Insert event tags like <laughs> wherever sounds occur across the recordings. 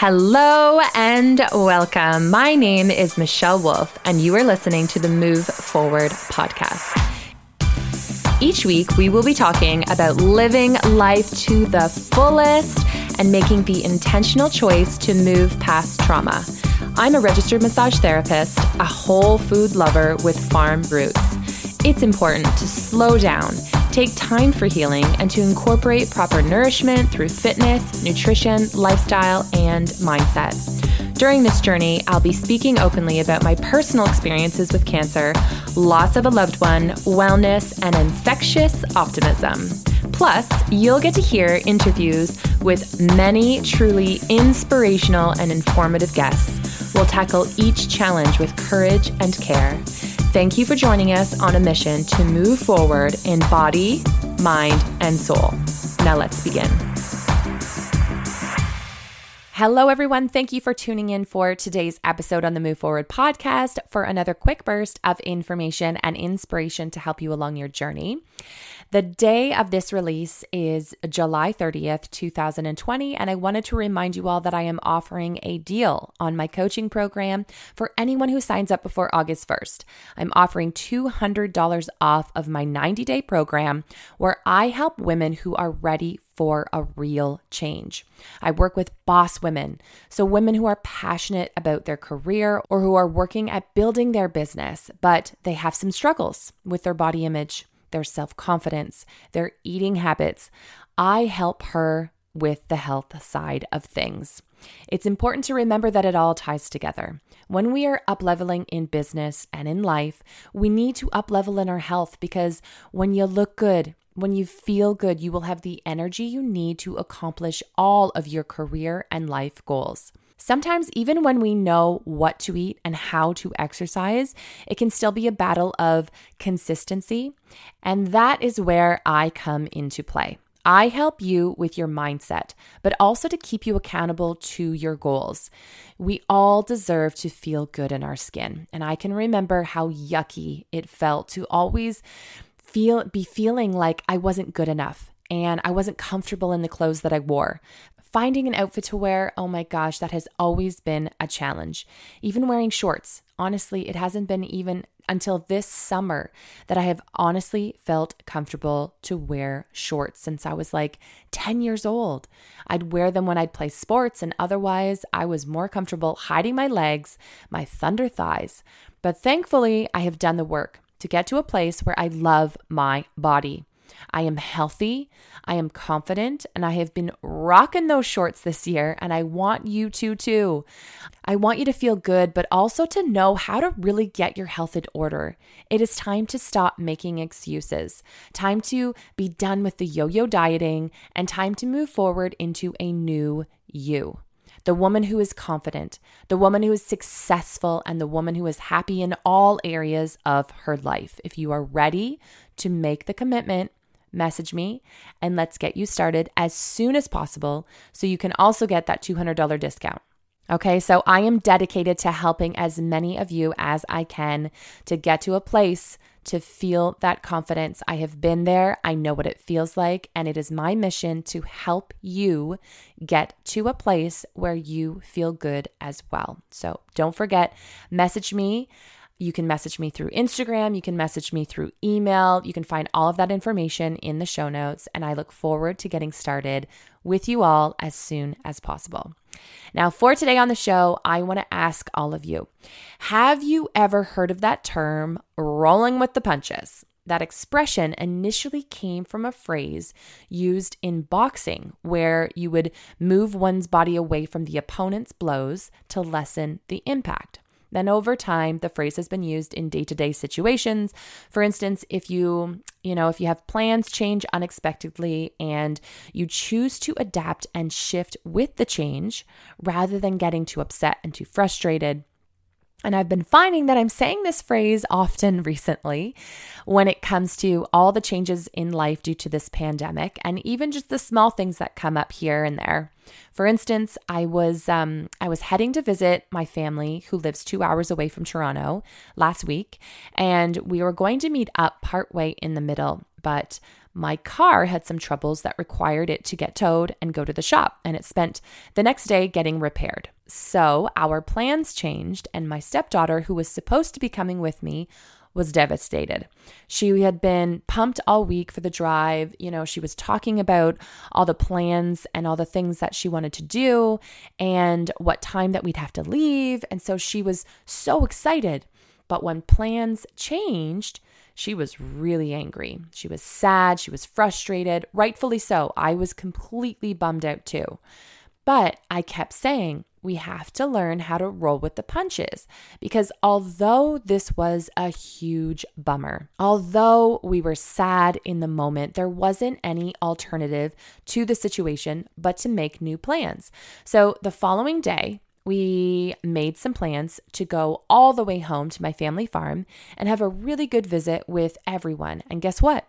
Hello and welcome. My name is Michelle Wolf, and you are listening to the Move Forward podcast. Each week, we will be talking about living life to the fullest and making the intentional choice to move past trauma. I'm a registered massage therapist, a whole food lover with farm roots. It's important to slow down, take time for healing, and to incorporate proper nourishment through fitness, nutrition, lifestyle, and mindset. During this journey, I'll be speaking openly about my personal experiences with cancer, loss of a loved one, wellness, and infectious optimism. Plus, you'll get to hear interviews with many truly inspirational and informative guests. We'll tackle each challenge with courage and care. Thank you for joining us on a mission to move forward in body, mind, and soul. Now let's begin. Hello, everyone. Thank you for tuning in for today's episode on the Move Forward podcast for another quick burst of information and inspiration to help you along your journey. The day of this release is July 30th, 2020, and I wanted to remind you all that I am offering a deal on my coaching program for anyone who signs up before August 1st. I'm offering $200 off of my 90 day program where I help women who are ready for a real change. I work with boss women, so women who are passionate about their career or who are working at building their business, but they have some struggles with their body image their self confidence, their eating habits. I help her with the health side of things. It's important to remember that it all ties together. When we are up leveling in business and in life, we need to up level in our health because when you look good, when you feel good, you will have the energy you need to accomplish all of your career and life goals. Sometimes, even when we know what to eat and how to exercise, it can still be a battle of consistency. And that is where I come into play. I help you with your mindset, but also to keep you accountable to your goals. We all deserve to feel good in our skin. And I can remember how yucky it felt to always feel be feeling like I wasn't good enough and I wasn't comfortable in the clothes that I wore. Finding an outfit to wear, oh my gosh, that has always been a challenge. Even wearing shorts, honestly, it hasn't been even until this summer that I have honestly felt comfortable to wear shorts since I was like 10 years old. I'd wear them when I'd play sports, and otherwise, I was more comfortable hiding my legs, my thunder thighs. But thankfully, I have done the work to get to a place where I love my body. I am healthy, I am confident, and I have been rocking those shorts this year, and I want you to too. I want you to feel good, but also to know how to really get your health in order. It is time to stop making excuses, time to be done with the yo yo dieting, and time to move forward into a new you the woman who is confident, the woman who is successful, and the woman who is happy in all areas of her life. If you are ready to make the commitment, message me and let's get you started as soon as possible so you can also get that $200 discount. Okay, so I am dedicated to helping as many of you as I can to get to a place to feel that confidence. I have been there, I know what it feels like, and it is my mission to help you get to a place where you feel good as well. So don't forget, message me you can message me through Instagram, you can message me through email. You can find all of that information in the show notes, and I look forward to getting started with you all as soon as possible. Now, for today on the show, I want to ask all of you Have you ever heard of that term, rolling with the punches? That expression initially came from a phrase used in boxing where you would move one's body away from the opponent's blows to lessen the impact. Then over time, the phrase has been used in day-to-day situations. For instance, if you, you know, if you have plans change unexpectedly and you choose to adapt and shift with the change rather than getting too upset and too frustrated, and I've been finding that I'm saying this phrase often recently when it comes to all the changes in life due to this pandemic and even just the small things that come up here and there. For instance, I was um, I was heading to visit my family who lives two hours away from Toronto last week, and we were going to meet up partway in the middle. But my car had some troubles that required it to get towed and go to the shop, and it spent the next day getting repaired. So our plans changed, and my stepdaughter, who was supposed to be coming with me, was devastated. She had been pumped all week for the drive. You know, she was talking about all the plans and all the things that she wanted to do and what time that we'd have to leave. And so she was so excited. But when plans changed, she was really angry. She was sad. She was frustrated, rightfully so. I was completely bummed out too. But I kept saying, we have to learn how to roll with the punches because although this was a huge bummer, although we were sad in the moment, there wasn't any alternative to the situation but to make new plans. So the following day, we made some plans to go all the way home to my family farm and have a really good visit with everyone. And guess what?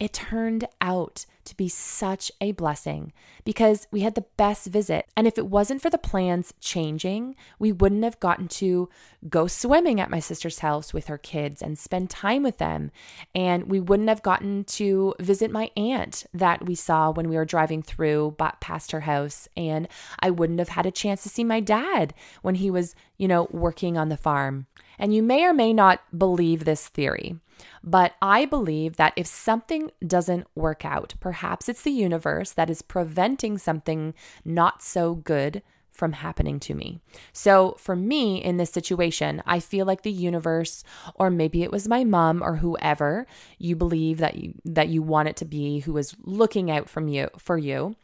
It turned out to be such a blessing because we had the best visit. And if it wasn't for the plans changing, we wouldn't have gotten to go swimming at my sister's house with her kids and spend time with them. And we wouldn't have gotten to visit my aunt that we saw when we were driving through past her house. And I wouldn't have had a chance to see my dad when he was, you know, working on the farm. And you may or may not believe this theory, but I believe that if something doesn't work out, perhaps it's the universe that is preventing something not so good from happening to me. So, for me in this situation, I feel like the universe or maybe it was my mom or whoever you believe that you, that you want it to be who is looking out from you for you.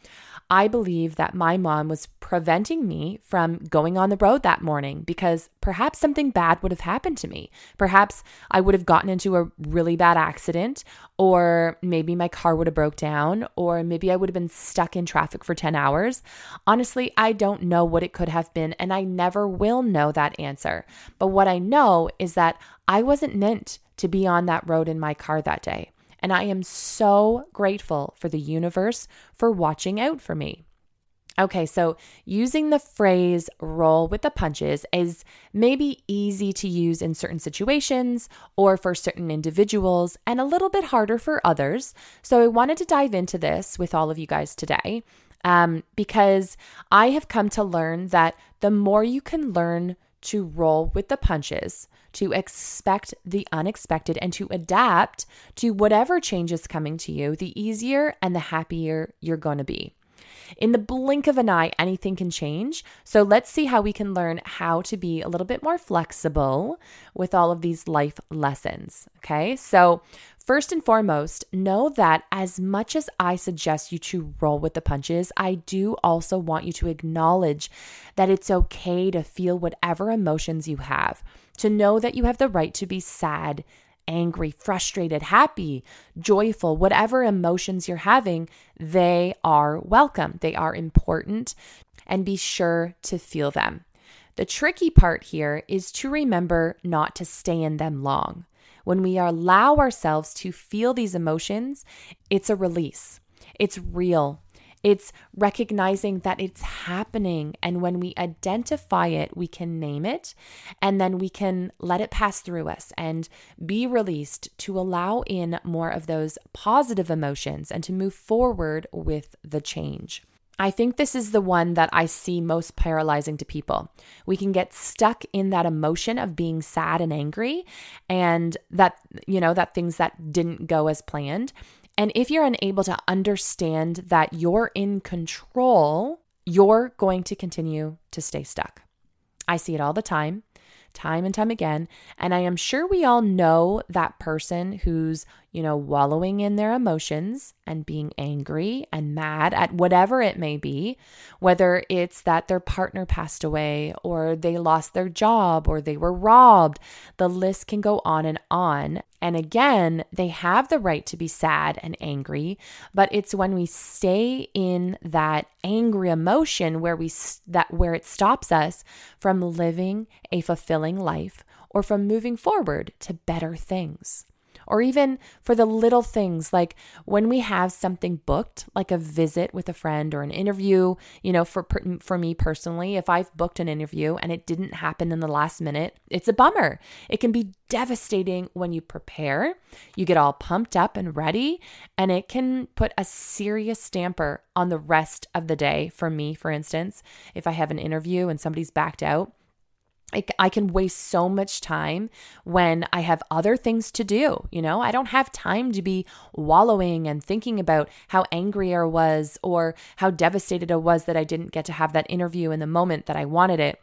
I believe that my mom was preventing me from going on the road that morning because perhaps something bad would have happened to me. Perhaps I would have gotten into a really bad accident or maybe my car would have broke down or maybe I would have been stuck in traffic for 10 hours. Honestly, I don't know what it could have been and I never will know that answer. But what I know is that I wasn't meant to be on that road in my car that day. And I am so grateful for the universe for watching out for me. Okay, so using the phrase roll with the punches is maybe easy to use in certain situations or for certain individuals and a little bit harder for others. So I wanted to dive into this with all of you guys today um, because I have come to learn that the more you can learn to roll with the punches, to expect the unexpected, and to adapt to whatever change is coming to you, the easier and the happier you're going to be. In the blink of an eye, anything can change. So let's see how we can learn how to be a little bit more flexible with all of these life lessons. Okay. So, First and foremost, know that as much as I suggest you to roll with the punches, I do also want you to acknowledge that it's okay to feel whatever emotions you have, to know that you have the right to be sad, angry, frustrated, happy, joyful, whatever emotions you're having, they are welcome. They are important, and be sure to feel them. The tricky part here is to remember not to stay in them long. When we allow ourselves to feel these emotions, it's a release. It's real. It's recognizing that it's happening. And when we identify it, we can name it and then we can let it pass through us and be released to allow in more of those positive emotions and to move forward with the change. I think this is the one that I see most paralyzing to people. We can get stuck in that emotion of being sad and angry and that, you know, that things that didn't go as planned. And if you're unable to understand that you're in control, you're going to continue to stay stuck. I see it all the time time and time again. And I am sure we all know that person who's, you know, wallowing in their emotions and being angry and mad at whatever it may be, whether it's that their partner passed away or they lost their job or they were robbed. The list can go on and on. And again, they have the right to be sad and angry, but it's when we stay in that angry emotion where we that where it stops us from living a fulfilling life or from moving forward to better things. Or even for the little things like when we have something booked, like a visit with a friend or an interview. You know, for for me personally, if I've booked an interview and it didn't happen in the last minute, it's a bummer. It can be devastating when you prepare, you get all pumped up and ready, and it can put a serious stamper on the rest of the day. For me, for instance, if I have an interview and somebody's backed out, I, can waste so much time when I have other things to do. You know, I don't have time to be wallowing and thinking about how angry I was or how devastated I was that I didn't get to have that interview in the moment that I wanted it.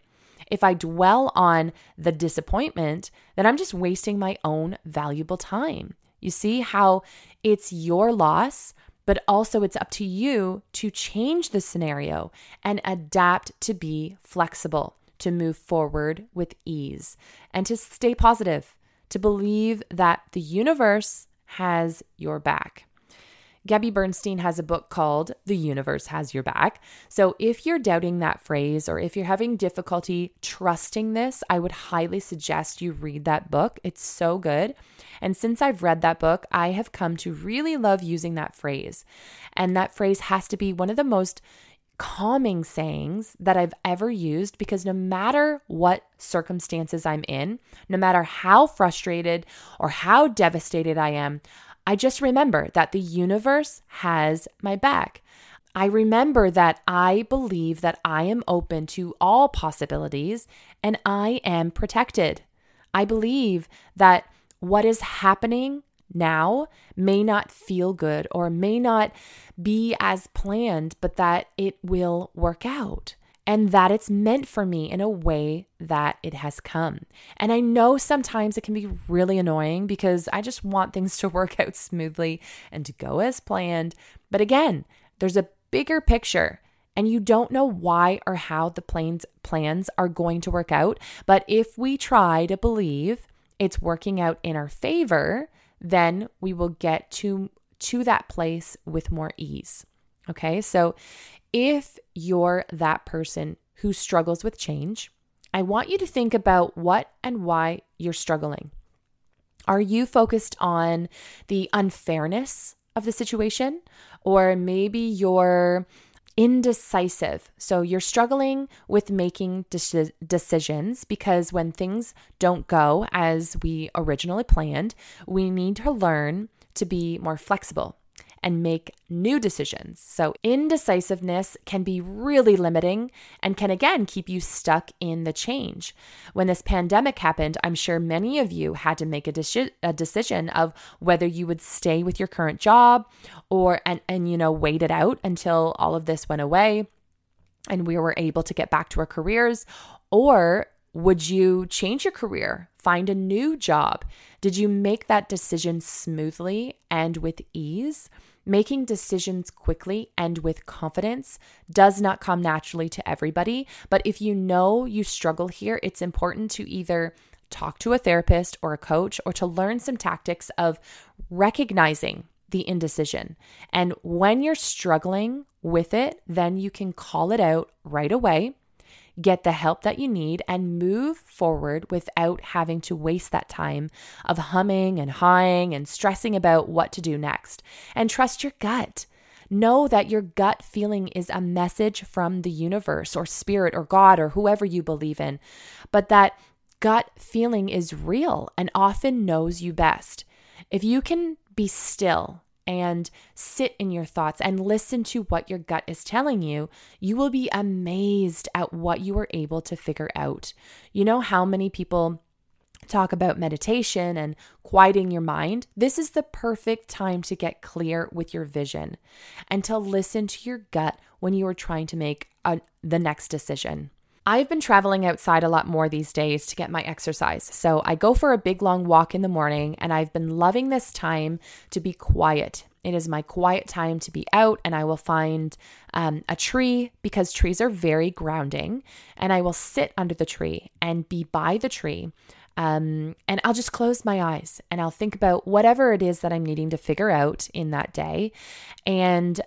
If I dwell on the disappointment, then I'm just wasting my own valuable time. You see how it's your loss, but also it's up to you to change the scenario and adapt to be flexible to move forward with ease and to stay positive, to believe that the universe has your back. Gabby Bernstein has a book called The Universe Has Your Back. So, if you're doubting that phrase or if you're having difficulty trusting this, I would highly suggest you read that book. It's so good. And since I've read that book, I have come to really love using that phrase. And that phrase has to be one of the most calming sayings that I've ever used because no matter what circumstances I'm in, no matter how frustrated or how devastated I am, I just remember that the universe has my back. I remember that I believe that I am open to all possibilities and I am protected. I believe that what is happening now may not feel good or may not be as planned, but that it will work out and that it's meant for me in a way that it has come. And I know sometimes it can be really annoying because I just want things to <laughs> work out smoothly and to go as planned. But again, there's a bigger picture and you don't know why or how the plans plans are going to work out, but if we try to believe it's working out in our favor, then we will get to to that place with more ease. Okay? So if you're that person who struggles with change, I want you to think about what and why you're struggling. Are you focused on the unfairness of the situation? Or maybe you're indecisive. So you're struggling with making de- decisions because when things don't go as we originally planned, we need to learn to be more flexible and make new decisions. So, indecisiveness can be really limiting and can again keep you stuck in the change. When this pandemic happened, I'm sure many of you had to make a, deci- a decision of whether you would stay with your current job or and and you know wait it out until all of this went away and we were able to get back to our careers or would you change your career, find a new job? Did you make that decision smoothly and with ease? Making decisions quickly and with confidence does not come naturally to everybody. But if you know you struggle here, it's important to either talk to a therapist or a coach or to learn some tactics of recognizing the indecision. And when you're struggling with it, then you can call it out right away get the help that you need, and move forward without having to waste that time of humming and hawing and stressing about what to do next. And trust your gut. Know that your gut feeling is a message from the universe or spirit or God or whoever you believe in, but that gut feeling is real and often knows you best. If you can be still and sit in your thoughts and listen to what your gut is telling you, you will be amazed at what you are able to figure out. You know how many people talk about meditation and quieting your mind, this is the perfect time to get clear with your vision and to listen to your gut when you are trying to make a, the next decision. I've been traveling outside a lot more these days to get my exercise. So I go for a big long walk in the morning, and I've been loving this time to be quiet. It is my quiet time to be out, and I will find um, a tree because trees are very grounding. And I will sit under the tree and be by the tree um, and I'll just close my eyes and I'll think about whatever it is that I'm needing to figure out in that day. And,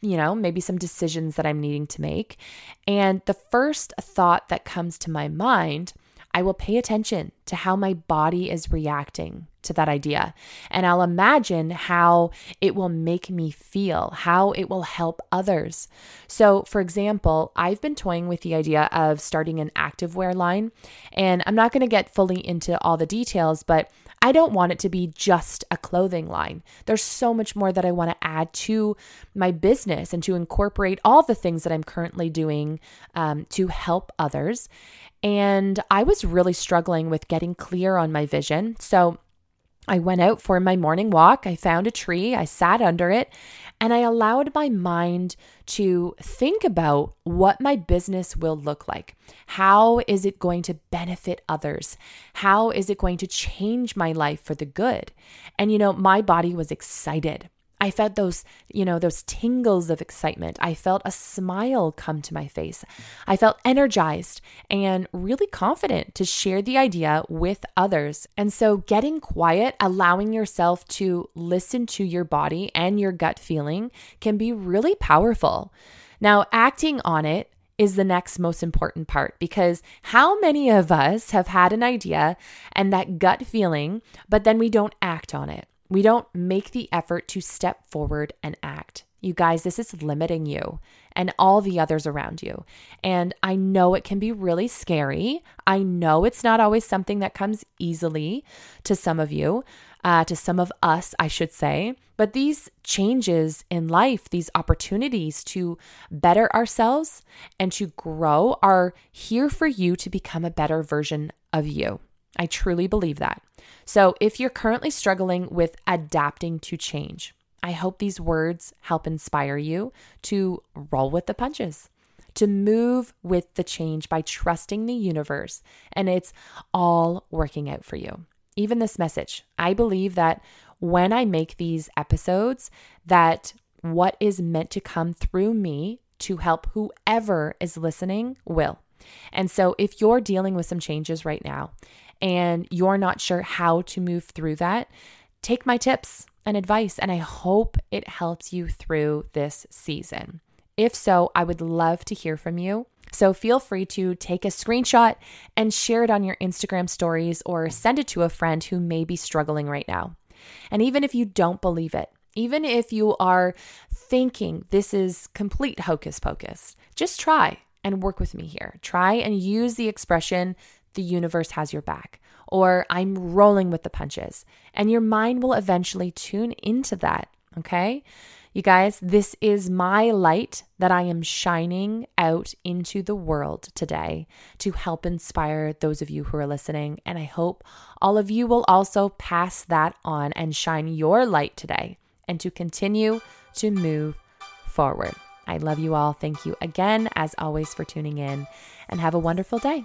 you know, maybe some decisions that I'm needing to make. And the first thought that comes to my mind, I will pay attention to how my body is reacting to that idea and I'll imagine how it will make me feel, how it will help others. So, for example, I've been toying with the idea of starting an activewear line, and I'm not going to get fully into all the details, but I don't want it to be just a clothing line. There's so much more that I want to add to my business and to incorporate all the things that I'm currently doing um, to help others. And I was really struggling with getting clear on my vision. So I went out for my morning walk. I found a tree, I sat under it, and I allowed my mind to think about what my business will look like. How is it going to benefit others? How is it going to change my life for the good? And you know, my body was excited. I felt those, you know, those tingles of excitement. I felt a smile come to my face. I felt energized and really confident to share the idea with others. And so, getting quiet, allowing yourself to listen to your body and your gut feeling can be really powerful. Now, acting on it is the next most important part because how many of us have had an idea and that gut feeling, but then we don't act on it? We don't make the effort to step forward and act. You guys, this is limiting you and all the others around you. And I know it can be really scary. I know it's not always something that comes easily to some of you, uh, to some of us, I should say. But these changes in life, these opportunities to better ourselves and to grow are here for you to become a better version of you. I truly believe that. So, if you're currently struggling with adapting to change, I hope these words help inspire you to roll with the punches, to move with the change by trusting the universe, and it's all working out for you. Even this message, I believe that when I make these episodes, that what is meant to come through me to help whoever is listening will. And so, if you're dealing with some changes right now and you're not sure how to move through that, take my tips and advice, and I hope it helps you through this season. If so, I would love to hear from you. So feel free to take a screenshot and share it on your Instagram stories or send it to a friend who may be struggling right now. And even if you don't believe it, even if you are thinking this is complete hocus pocus, just try and work with me here. Try and use the expression the universe has your back, or I'm rolling with the punches. And your mind will eventually tune into that. Okay. You guys, this is my light that I am shining out into the world today to help inspire those of you who are listening. And I hope all of you will also pass that on and shine your light today and to continue to move forward. I love you all. Thank you again, as always, for tuning in and have a wonderful day.